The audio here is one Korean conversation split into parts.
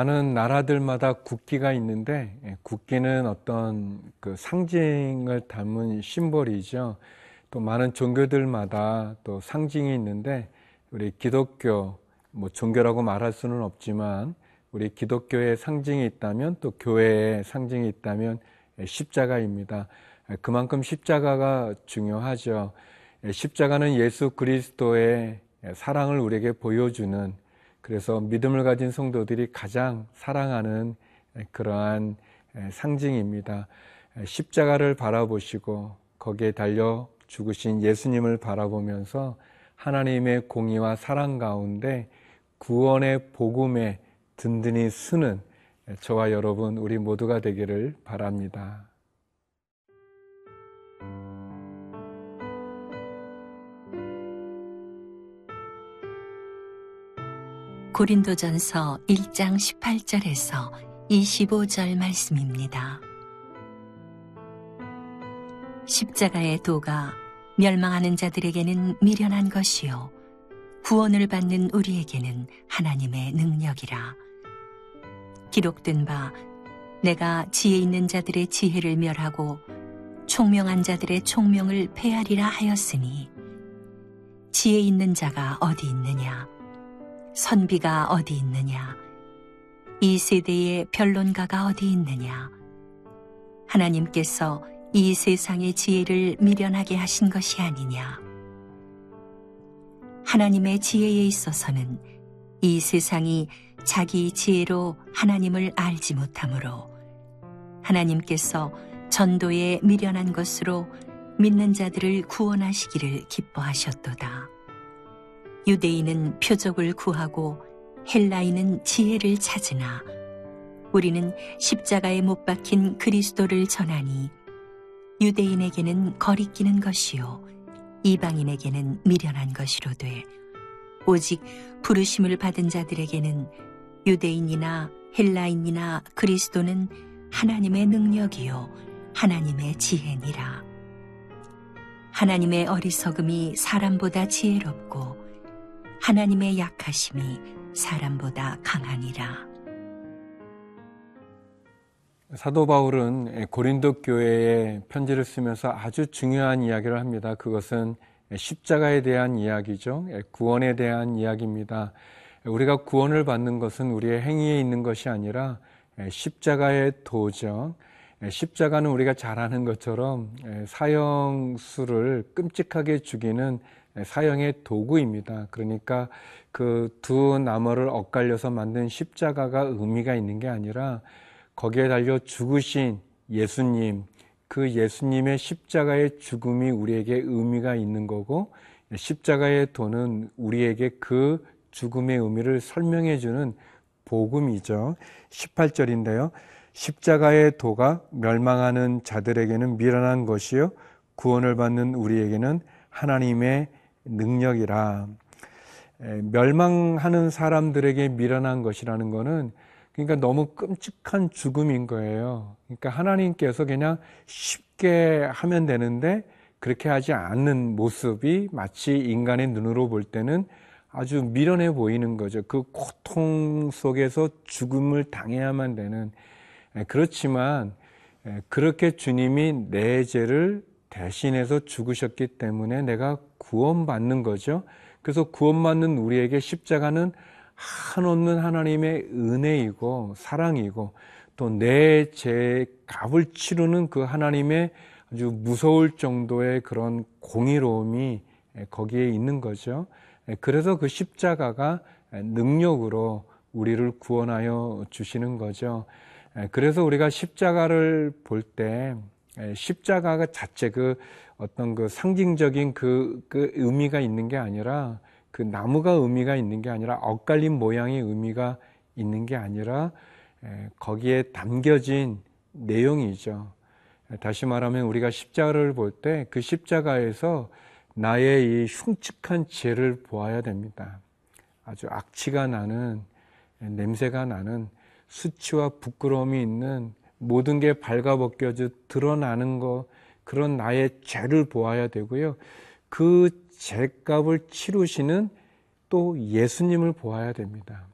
많은 나라들마다 국기가 있는데 국기는 어떤 그 상징을 담은 심벌이죠. 또 많은 종교들마다 또 상징이 있는데 우리 기독교 뭐 종교라고 말할 수는 없지만 우리 기독교의 상징이 있다면 또 교회의 상징이 있다면 십자가입니다. 그만큼 십자가가 중요하죠. 십자가는 예수 그리스도의 사랑을 우리에게 보여주는 그래서 믿음을 가진 성도들이 가장 사랑하는 그러한 상징입니다. 십자가를 바라보시고 거기에 달려 죽으신 예수님을 바라보면서 하나님의 공의와 사랑 가운데 구원의 복음에 든든히 쓰는 저와 여러분 우리 모두가 되기를 바랍니다. 고린도전서 1장 18절에서 25절 말씀입니다. 십자가의 도가 멸망하는 자들에게는 미련한 것이요 구원을 받는 우리에게는 하나님의 능력이라. 기록된 바 내가 지혜 있는 자들의 지혜를 멸하고 총명한 자들의 총명을 폐하리라 하였으니 지혜 있는 자가 어디 있느냐 선비가 어디 있느냐? 이 세대의 변론가가 어디 있느냐? 하나님께서 이 세상의 지혜를 미련하게 하신 것이 아니냐? 하나님의 지혜에 있어서는 이 세상이 자기 지혜로 하나님을 알지 못하므로 하나님께서 전도에 미련한 것으로 믿는 자들을 구원하시기를 기뻐하셨도다. 유대인은 표적을 구하고 헬라인은 지혜를 찾으나 우리는 십자가에 못 박힌 그리스도를 전하니 유대인에게는 거리끼는 것이요 이방인에게는 미련한 것이로 되 오직 부르심을 받은 자들에게는 유대인이나 헬라인이나 그리스도는 하나님의 능력이요 하나님의 지혜니라. 하나님의 어리석음이 사람보다 지혜롭고 하나님의 약하심이 사람보다 강하니라. 사도 바울은 고린도 교회에 편지를 쓰면서 아주 중요한 이야기를 합니다. 그것은 십자가에 대한 이야기죠. 구원에 대한 이야기입니다. 우리가 구원을 받는 것은 우리의 행위에 있는 것이 아니라 십자가의 도죠. 십자가는 우리가 잘 아는 것처럼 사형수를 끔찍하게 죽이는 사형의 도구입니다. 그러니까 그 두 나무를 엇갈려서 만든 십자가가 의미가 있는 게 아니라 거기에 달려 죽으신 예수님, 그 예수님의 십자가의 죽음이 우리에게 의미가 있는 거고 십자가의 도는 우리에게 그 죽음의 의미를 설명해 주는 복음이죠. 18절인데요. 십자가의 도가 멸망하는 자들에게는 미련한 것이요 구원을 받는 우리에게는 하나님의 능력이라 멸망하는 사람들에게 미련한 것이라는 것은 그러니까 너무 끔찍한 죽음인 거예요. 그러니까 하나님께서 그냥 쉽게 하면 되는데 그렇게 하지 않는 모습이 마치 인간의 눈으로 볼 때는 아주 미련해 보이는 거죠. 그 고통 속에서 죽음을 당해야만 되는. 그렇지만 그렇게 주님이 내 죄를 대신해서 죽으셨기 때문에 내가 구원받는 거죠. 그래서 구원받는 우리에게 십자가는 한없는 하나님의 은혜이고 사랑이고 또 내 죄 값을 치르는 그 하나님의 아주 무서울 정도의 그런 공의로움이 거기에 있는 거죠. 그래서 그 십자가가 능력으로 우리를 구원하여 주시는 거죠. 그래서 우리가 십자가를 볼때 예, 십자가가 자체 그 어떤 그 상징적인 그, 그 의미가 있는 게 아니라 그 나무가 의미가 있는 게 아니라 엇갈린 모양의 의미가 있는 게 아니라 예, 거기에 담겨진 내용이죠. 예, 다시 말하면 우리가 십자가를 볼 때 그 십자가에서 나의 이 흉측한 죄를 보아야 됩니다. 아주 악취가 나는 냄새가 나는 수치와 부끄러움이 있는 모든 게 발가벗겨져 드러나는 것, 그런 나의 죄를 보아야 되고요. 그 죄값을 치르시는 또 예수님을 보아야 됩니다.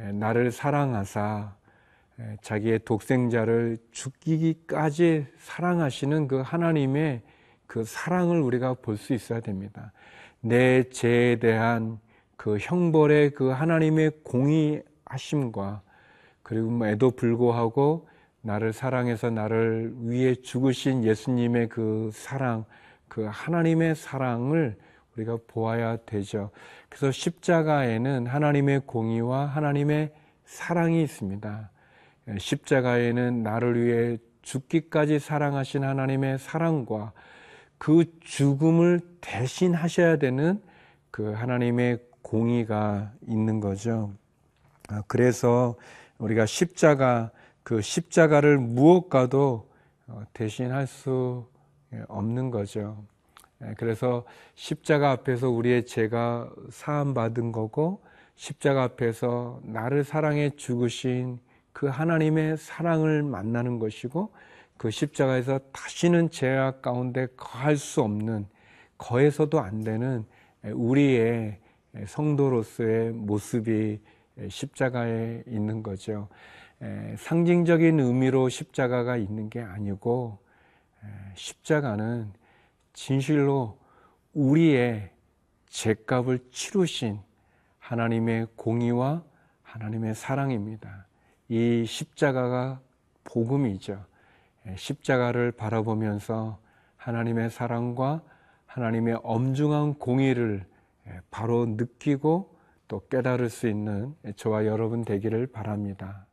에, 나를 사랑하사 에, 자기의 독생자를 죽이기까지 사랑하시는 그 하나님의 그 사랑을 우리가 볼 수 있어야 됩니다. 내 죄에 대한 그 형벌의 그 하나님의 공의하심과 그리고 에도 불구하고 나를 사랑해서 나를 위해 죽으신 예수님의 그 사랑, 그 하나님의 사랑을 우리가 보아야 되죠. 그래서 십자가에는 하나님의 공의와 하나님의 사랑이 있습니다. 십자가에는 나를 위해 죽기까지 사랑하신 하나님의 사랑과 그 죽음을 대신하셔야 되는 그 하나님의 공의가 있는 거죠. 아, 그래서 우리가 십자가, 그 십자가를 무엇과도 어, 대신할 수 없는 거죠. 예, 그래서 십자가 앞에서 우리의 죄가 사함받은 거고, 십자가 앞에서 나를 사랑해 죽으신 그 하나님의 사랑을 만나는 것이고, 그 십자가에서 다시는 죄악 가운데 거할 수 없는, 거해서도 안 되는 우리의 성도로서의 모습이 십자가에 있는 거죠. 상징적인 의미로 십자가가 있는 게 아니고, 십자가는 진실로 우리의 죄값을 치르신 하나님의 공의와 하나님의 사랑입니다. 이 십자가가 복음이죠. 십자가를 바라보면서 하나님의 사랑과 하나님의 엄중한 공의를 바로 느끼고 또 깨달을 수 있는 저와 여러분 되기를 바랍니다.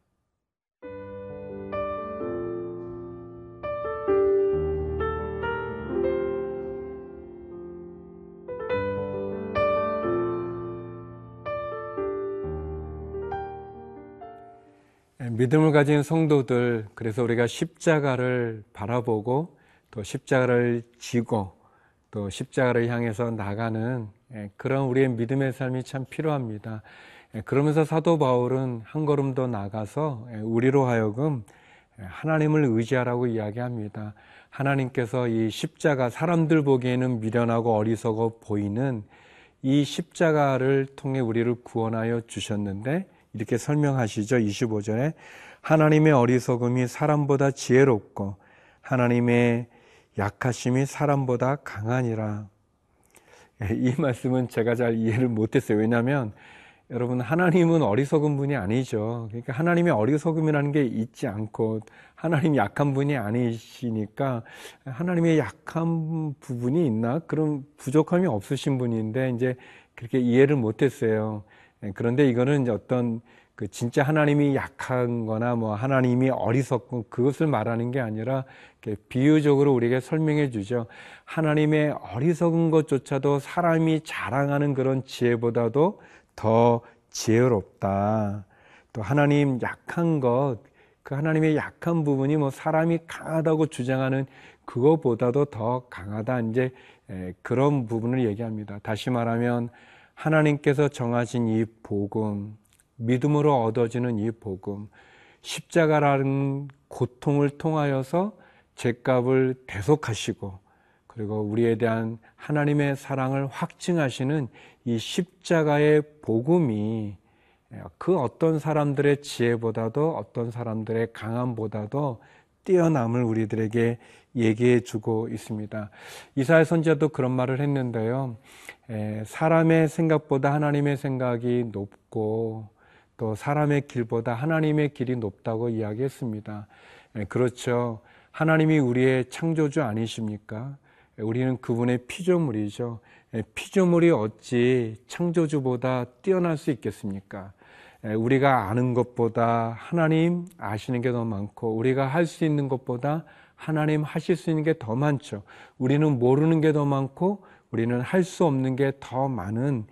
믿음을 가진 성도들, 그래서 우리가 십자가를 바라보고 또 십자가를 지고 또 십자가를 향해서 나가는 그런 우리의 믿음의 삶이 참 필요합니다. 그러면서 사도 바울은 한 걸음 더 나가서 우리로 하여금 하나님을 의지하라고 이야기합니다. 하나님께서 이 십자가 사람들 보기에는 미련하고 어리석어 보이는 이 십자가를 통해 우리를 구원하여 주셨는데 이렇게 설명하시죠. 25절에 하나님의 어리석음이 사람보다 지혜롭고 하나님의 약하심이 사람보다 강하니라. 이 말씀은 제가 잘 이해를 못했어요. 왜냐하면 여러분 하나님은 어리석은 분이 아니죠. 그러니까 하나님의 어리석음이라는 게 있지 않고 하나님 약한 분이 아니시니까 하나님의 약한 부분이 있나 그런 부족함이 없으신 분인데 이제 그렇게 이해를 못했어요. 예, 그런데 이거는 이제 어떤 그 진짜 하나님이 약한 거나 뭐 하나님이 어리석고 그것을 말하는 게 아니라 비유적으로 우리에게 설명해 주죠. 하나님의 어리석은 것조차도 사람이 자랑하는 그런 지혜보다도 더 지혜롭다. 또 하나님 약한 것, 그 하나님의 약한 부분이 뭐 사람이 강하다고 주장하는 그거보다도 더 강하다. 이제 그런 부분을 얘기합니다. 다시 말하면 하나님께서 정하신 이 복음, 믿음으로 얻어지는 이 복음, 십자가라는 고통을 통하여서 죄값을 대속하시고 그리고 우리에 대한 하나님의 사랑을 확증하시는 이 십자가의 복음이 그 어떤 사람들의 지혜보다도 어떤 사람들의 강함보다도 뛰어남을 우리들에게 얘기해 주고 있습니다. 이사야 선지자도 그런 말을 했는데요. 사람의 생각보다 하나님의 생각이 높고 또 사람의 길보다 하나님의 길이 높다고 이야기했습니다. 그렇죠. 하나님이 우리의 창조주 아니십니까? 우리는 그분의 피조물이죠. 피조물이 어찌 창조주보다 뛰어날 수 있겠습니까? 우리가 아는 것보다 하나님 아시는 게 더 많고, 우리가 할 수 있는 것보다 하나님 하실 수 있는 게 더 많죠. 우리는 모르는 게 더 많고, 우리는 할 수 없는 게 더 많은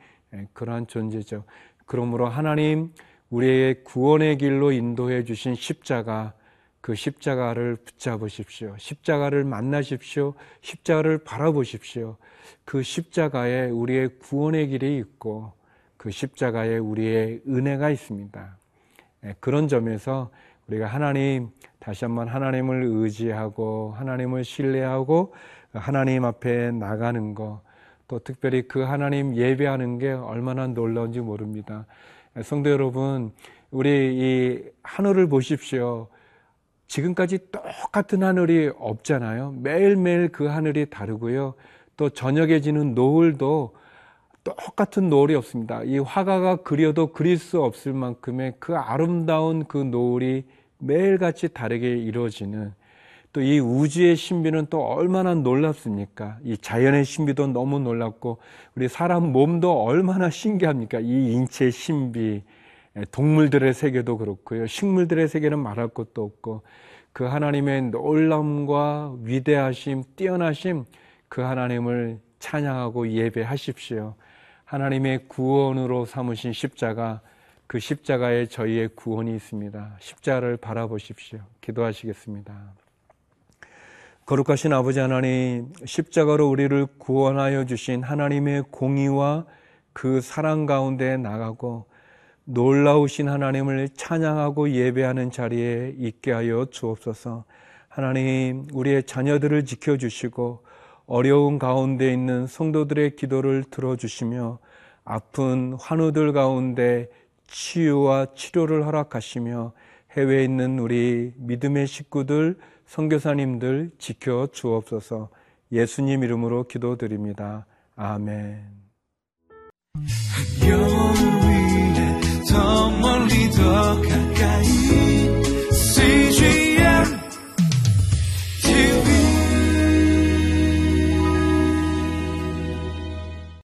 그러한 존재죠. 그러므로 하나님, 우리의 구원의 길로 인도해 주신 십자가, 그 십자가를 붙잡으십시오. 십자가를 만나십시오. 십자가를 바라보십시오. 그 십자가에 우리의 구원의 길이 있고 그 십자가에 우리의 은혜가 있습니다. 예, 그런 점에서 우리가 하나님, 다시 한번 하나님을 의지하고 하나님을 신뢰하고 하나님 앞에 나가는 것, 또 특별히 그 하나님 예배하는 게 얼마나 놀라운지 모릅니다. 예, 성도 여러분, 우리 이 하늘을 보십시오. 지금까지 똑같은 하늘이 없잖아요. 매일매일 그 하늘이 다르고요. 또 저녁에 지는 노을도 똑같은 노을이 없습니다. 이 화가가 그려도 그릴 수 없을 만큼의 그 아름다운 그 노을이 매일같이 다르게 이루어지는 또 이 우주의 신비는 또 얼마나 놀랍습니까? 이 자연의 신비도 너무 놀랍고 우리 사람 몸도 얼마나 신기합니까? 이 인체의 신비, 동물들의 세계도 그렇고요. 식물들의 세계는 말할 것도 없고 그 하나님의 놀람과 위대하심, 뛰어나심 그 하나님을 찬양하고 예배하십시오. 하나님의 구원으로 삼으신 십자가 그 십자가에 저희의 구원이 있습니다. 십자가를 바라보십시오. 기도하시겠습니다. 거룩하신 아버지 하나님, 십자가로 우리를 구원하여 주신 하나님의 공의와 그 사랑 가운데 나가고 놀라우신 하나님을 찬양하고 예배하는 자리에 있게 하여 주옵소서. 하나님, 우리의 자녀들을 지켜주시고 어려운 가운데 있는 성도들의 기도를 들어주시며 아픈 환우들 가운데 치유와 치료를 허락하시며 해외에 있는 우리 믿음의 식구들, 선교사님들 지켜 주옵소서. 예수님 이름으로 기도드립니다. 아멘. 더 멀리 더 가까이